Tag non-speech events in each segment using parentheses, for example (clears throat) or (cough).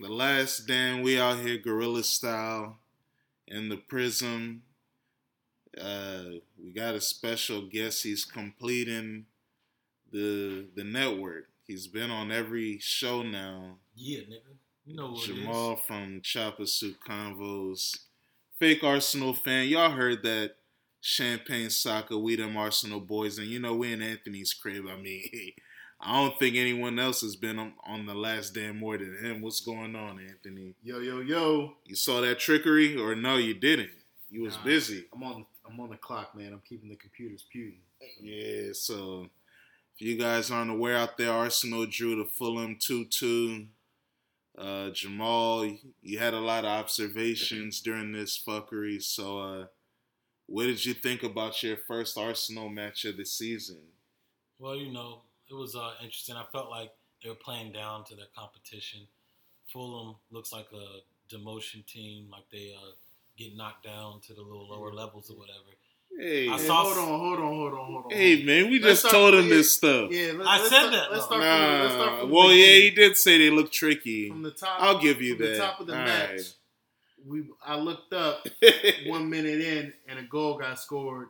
The last Dan, we out here guerrilla style in the prism. Uh, we got a special guest. He's completing the the network. He's been on every show now. Yeah, nigga. You know what Jamaal from Chopper Soup Convos. Fake Arsenal fan. Y'all heard that champagne soccer, we them Arsenal boys, and you know we in Anthony's crib. I mean, (laughs) I don't think anyone else has been on, on the last day more than him. What's going on, Anthony? Yo, yo, yo. You saw that trickery, or no, you didn't? You was Nah, busy. I'm on. I'm on the clock, man. I'm keeping the computers puting. Yeah, so if you guys aren't aware out there, Arsenal drew the Fulham 2 2. Uh, Jamaal, you had a lot of observations during this fuckery. So, uh, what did you think about your first Arsenal match of the season? Well, you know, it was uh, interesting. I felt like they were playing down to their competition. Fulham looks like a demotion team, like they uh, get knocked down to the little lower levels or whatever. Hey, I Hey, saw- hold on, hold on, hold on, hold on. hey man, we Let's just start- told him yeah, this stuff. Yeah, let, I said start, that, Let's though. start, from, let's start Nah, from the well, yeah, beginning. he did say they look tricky. from the top. I'll give you from that. The top of the All match. right. We, I looked up (laughs) one minute in, and a goal got scored.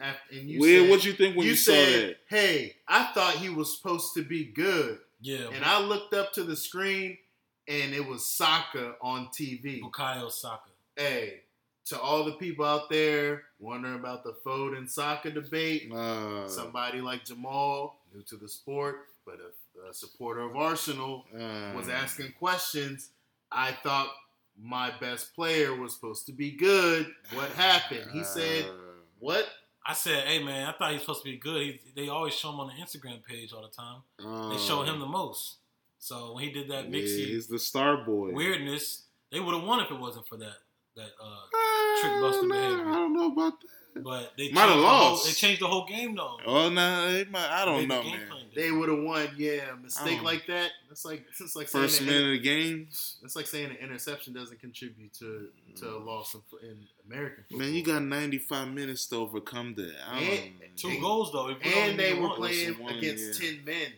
After, and you Well, said, what'd you think when you, saw said, that? "Hey, I thought he was supposed to be good," Yeah, and I looked up to the screen, and it was Saka on TV. Bukayo Saka. Hey, to all the people out there wondering about the Foden Saka debate, Uh, somebody like Jamaal, new to the sport, but a, a supporter of Arsenal, uh, was asking questions. I thought my best player was supposed to be good. What happened? He said, "What? I said, hey man, I thought he was supposed to be good. He, they always show him on the Instagram page all the time. uh, They show him the most. So when he did that yeah, he's the star boy. weirdness, they would have won if it wasn't for that. That uh, Uh, Trick buster behavior. I don't know about that. But they Might have changed the whole- lost. They changed the whole game though. Oh no, it might, I They don't made the know, man. They would have won." Yeah, a mistake Oh. like that. That's like that's like First saying minute an, of the game, That's like saying an interception doesn't contribute to to a loss in, in American football. man. You got 95 minutes to overcome that. I don't And- know. Two And- goals though. If and they were one. playing One, against yeah. ten men.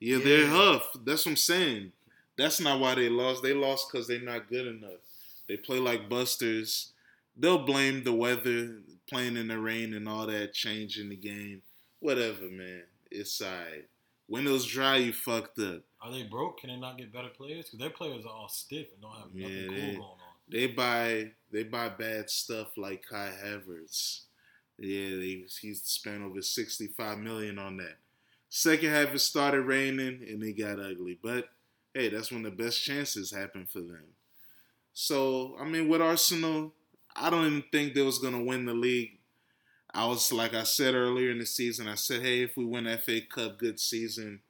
Yeah, they're huff. That's what I'm saying. That's not why they lost. They lost because they're not good enough. They play like busters. They'll blame the weather, playing in the rain and all that, changing the game. Whatever, man. It's it was dry, you fucked up. Are they broke? Can they not get better players? Because their players are all stiff and don't have nothing Yeah, cool they- going on. They buy they buy bad stuff like Kai Havertz. Yeah, they, he's spent over sixty five million on that. Second half it started raining and it got ugly, but hey, that's when the best chances happen for them. So I mean, with Arsenal, I don't even think they was gonna win the league. I was like I said earlier in the season. I said, hey, if we win FA Cup, good season.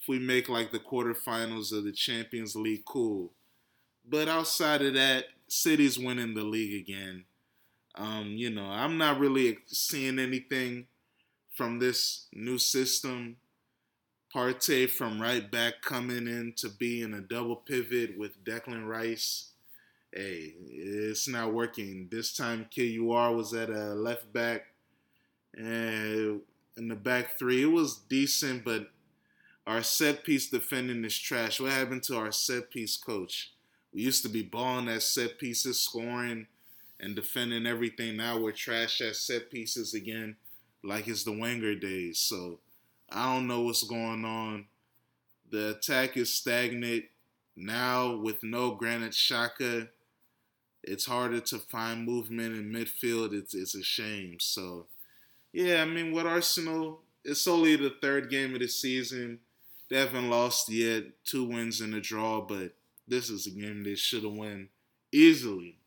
If we make like the quarterfinals of the Champions League, cool. But outside of that, City's winning the league again. Um, you know, I'm not really seeing anything from this new system. Partey from right back coming in to be in a double pivot with Declan Rice. Hey, it's not working. This time KUR was at a left back and in the back three. It was decent, but our set piece defending is trash. What happened to our set piece coach? We used to be balling at set pieces, scoring and defending everything. Now we're trash at set pieces again, like it's the Wenger days. So I don't know what's going on. The attack is stagnant now with no Granit Xhaka. It's harder to find movement in midfield. It's it's a shame. So yeah, I mean, with Arsenal, it's only the third game of the season. They haven't lost yet. Two wins and a draw, but this is a game they should have won easily.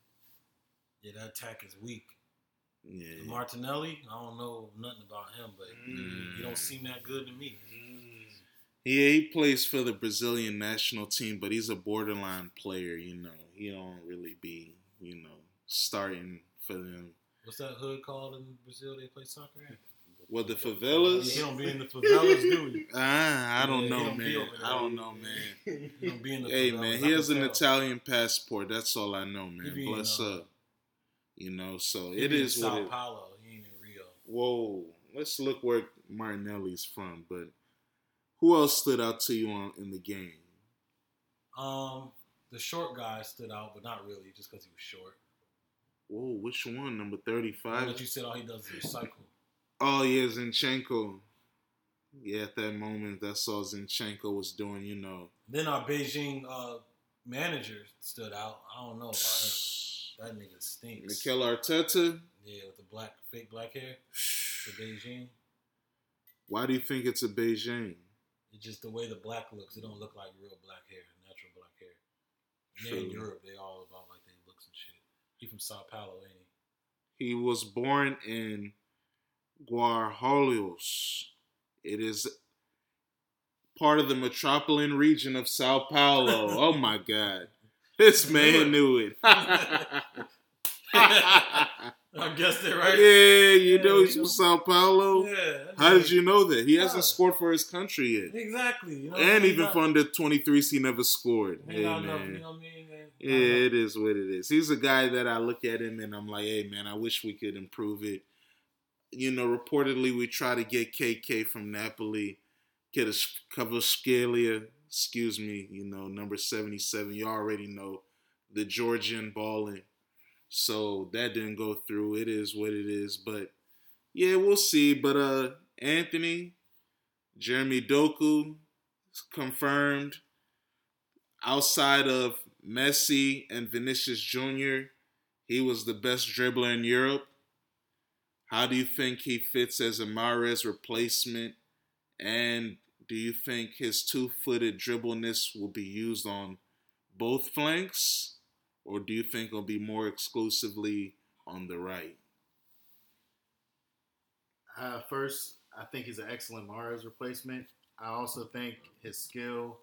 Yeah, that attack is weak. Yeah. Martinelli, I don't know nothing about him, but Mm. he don't seem that good to me. Yeah, he plays for the Brazilian national team, but he's a borderline player. You know, he don't really be, you know, starting for them. What's that hood called in Brazil? They play soccer at. What the favelas? he don't be in the favelas, do he? (laughs) Ah, I don't Yeah, know, don't man. I don't know, man. Don't be in the Hey, favelas. man, he has an tell. Italian passport. That's all I know, man. be in, Bless uh, up. You know, so it be in what Sao it. Paulo. He ain't in Rio. Whoa, let's look where Martinelli's from. But who else stood out to you on in the game? Um, the short guy stood out, but not really, just because he was short. Whoa, which one? Number thirty-five. But you said all he does is recycle. Oh yeah, Zinchenko. Yeah, at that moment, that's all Zinchenko was doing. You know. Then our Beijing uh, manager stood out. I don't know about him. (sighs) That nigga stinks. Mikel Arteta. Yeah, with the black, fake black hair. The (sighs) Beijing. Why do you think it's a Beijing? It's just the way the black looks. It don't look like real black hair, natural black hair. And in Europe, they all about like they looks and shit. He from Sao Paulo, ain't he? He was born in Guarulhos. It is part of the metropolitan region of Sao Paulo. (laughs) oh my God. This man knew it. (laughs) (laughs) I guessed it right. Yeah, you Yeah, know he's from Sao Paulo. Yeah, How nigga- did you know that? He hasn't scored for his country yet. Exactly. You know, And even not- for under 23s, he never scored. he Hey, not enough, you know what I mean? Yeah, it is what it is. He's a guy that I look at him and I'm like, hey man, I wish we could improve it. You know, reportedly we try to get KK from Napoli, get a Kvaratskhelia, excuse me, you know, number 77. You already know the Georgian balling. So that didn't go through. It is what it is. But yeah, we'll see. But uh Anthony, Jeremy Doku confirmed outside of Messi and Vinicius Jr., he was the best dribbler in Europe. How do you think he fits as a Mahrez replacement? And do you think his two footed dribbleness will be used on both flanks? Or do you think it'll be more exclusively on the right? Uh, first, I think he's an excellent Mahrez replacement. I also think his skill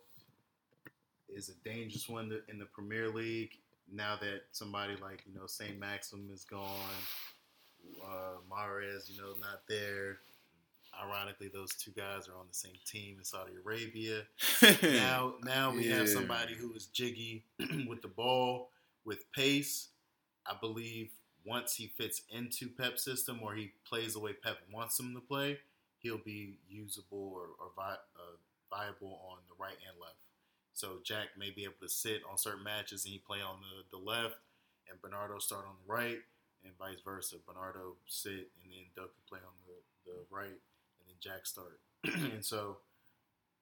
is a dangerous one in the Premier League. Now that somebody like you know Saint Maxim is gone, uh, Mahrez, you know, not there. Ironically, those two guys are on the same team in Saudi Arabia. (laughs) now, now we have somebody who is jiggy (clears throat) with the ball, with pace. I believe once he fits into Pep's system or he plays the way Pep wants him to play, he'll be usable or, or vi- uh, viable on the right and left. So Jack may be able to sit on certain matches and he play on the, the left, and Bernardo start on the right, and vice versa. Bernardo sit and then Doug can play on the, the right, and then Jack start. (clears throat) and so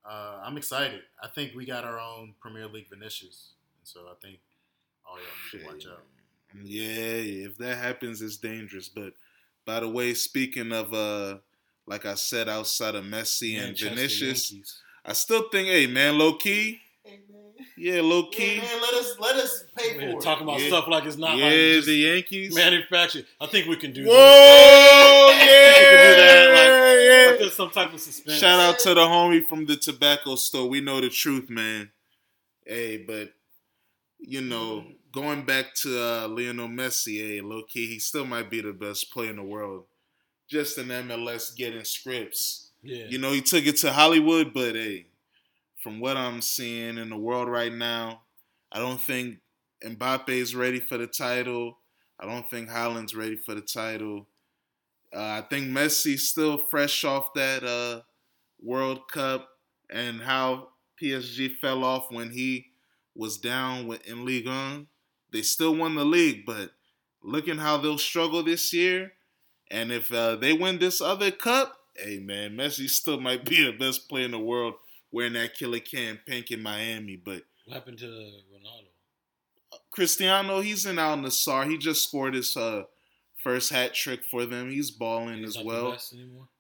uh, I'm excited. I think we got our own Premier League Vinicius, and so I think all y'all need to watch out. Yeah, if that happens, it's dangerous. But by the way, speaking of uh, like I said, outside of Messi and Manchester Vinicius, Yankees. I still think, hey man, low key, Hey man, yeah, low yeah, key, man, let us let us pay We're for it. talking about Yeah. stuff like it's not yeah, like just the Yankees. manufactured. I think we can do Whoa, this. (laughs) yeah, We can do that, yeah. Like there's some type of suspense. Shout out to the homie from the tobacco store. We know the truth, man. Hey, but you know, going back to uh, Lionel Messi, hey, low key, he still might be the best player in the world. Just in MLS getting scripts. Yeah. You know, he took it to Hollywood, but hey, from what I'm seeing in the world right now, I don't think Mbappe's ready for the title. I don't think Haaland's ready for the title. Uh, I think Messi's still fresh off that uh, World Cup and how PSG fell off when he was down with, in League 1. They still won the league, but looking how they'll struggle this year, and if uh, they win this other cup, hey man, Messi still might be the best player in the world wearing that killer can pink in Miami. But what happened to Ronaldo? Cristiano, he's in Al Nassr. He just scored his uh, first hat trick for them. He's balling He's as well.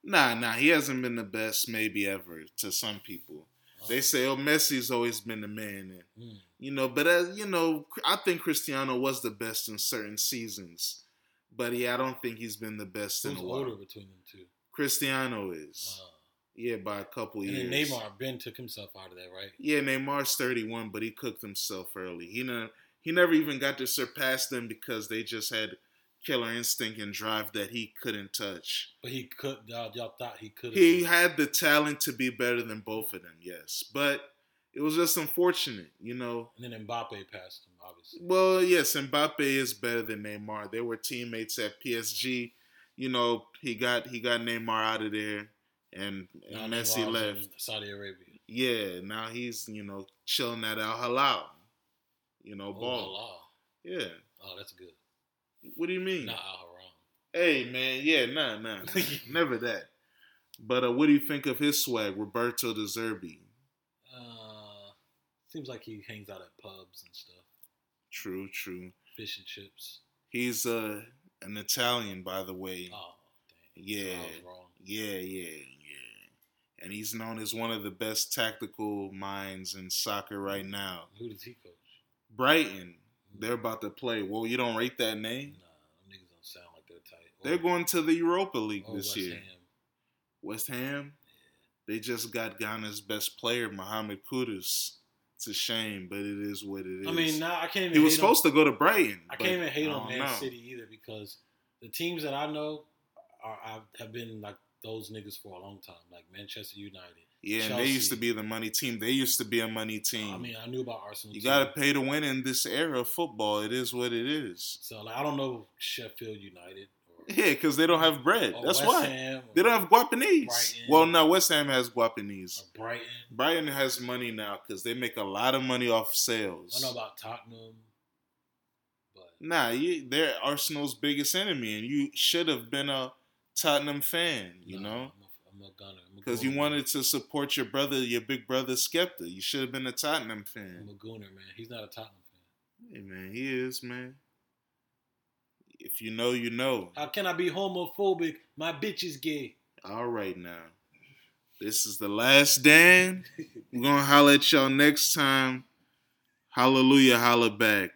Nah, nah, he hasn't been the best maybe ever to some people. They say, oh, Messi's always been the man. And, Hmm. you know, but as you know, I think Cristiano was the best in certain seasons. But yeah, I don't think he's been the best in Who's a while. older between them two? Cristiano is. Uh, Yeah, by a couple and years. Neymar, Ben took himself out of that, right? Yeah, Neymar's 31, but he cooked himself early. He ne- he never even got to surpass them because they just had killer instinct and drive that he couldn't touch. But he could. Y'all, y'all thought he could. He had the talent to be better than both of them, yes, but it was just unfortunate, you know. And then Mbappe passed him, obviously. Well, yes, Mbappe is better than Neymar. They were teammates at PSG. You know, he got he got Neymar out of there, and, and Now Messi left. Saudi Arabia. Yeah, now he's you know chilling at Al Hilal. you know, Oh, ball. Yeah. Oh, that's good. What do you mean? Al Haram. Hey man, yeah, nah, nah, nah. (laughs) never that. But uh, what do you think of his swag, Roberto De Zerbi? Uh, seems like he hangs out at pubs and stuff, True, true. fish and chips. He's uh an Italian, by the way. Oh, dang. Yeah. So I was wrong. Yeah, yeah, yeah. And he's known as one of the best tactical minds in soccer right now. Who does he coach? Brighton, they're about to play. Well, you don't rate that name. Nah, them niggas don't sound like they're tight. They're going to the Europa League this West year. Ham. West Ham, they just got Ghana's best player, Mohamed Kudus. It's a shame, but it is what it is. I mean, now I can't even. he was supposed to go to Brighton. I can't even hate on Man know. City either because the teams that I know are have been like those niggas for a long time, like Manchester United. Yeah, and they used to be the money team. They used to be a money team. I mean, I knew about Arsenal. you got to pay to win in this era of football. It is what it is. So like, I don't know Sheffield United or, Yeah, because they don't have bread. That's West why. Ham They don't have Guapanese. Brighton. Well, no, West Ham has Guapanese. Brighton. Brighton has money now because they make a lot of money off sales. I know about Tottenham, but Nah, you, they're Arsenal's biggest enemy, and you should have been a Tottenham fan, you nah, know, a, I'm a gunner. Because you wanted to support your brother, your big brother Skepta. You should have been a Tottenham fan. I'm a gooner, man. He's not a Tottenham fan. Hey, man, he is, man. If you know, you know. How can I be homophobic? My bitch is gay. All right, now. This is the last Dan. (laughs) We're going to holler at y'all next time. Hallelujah, holla back.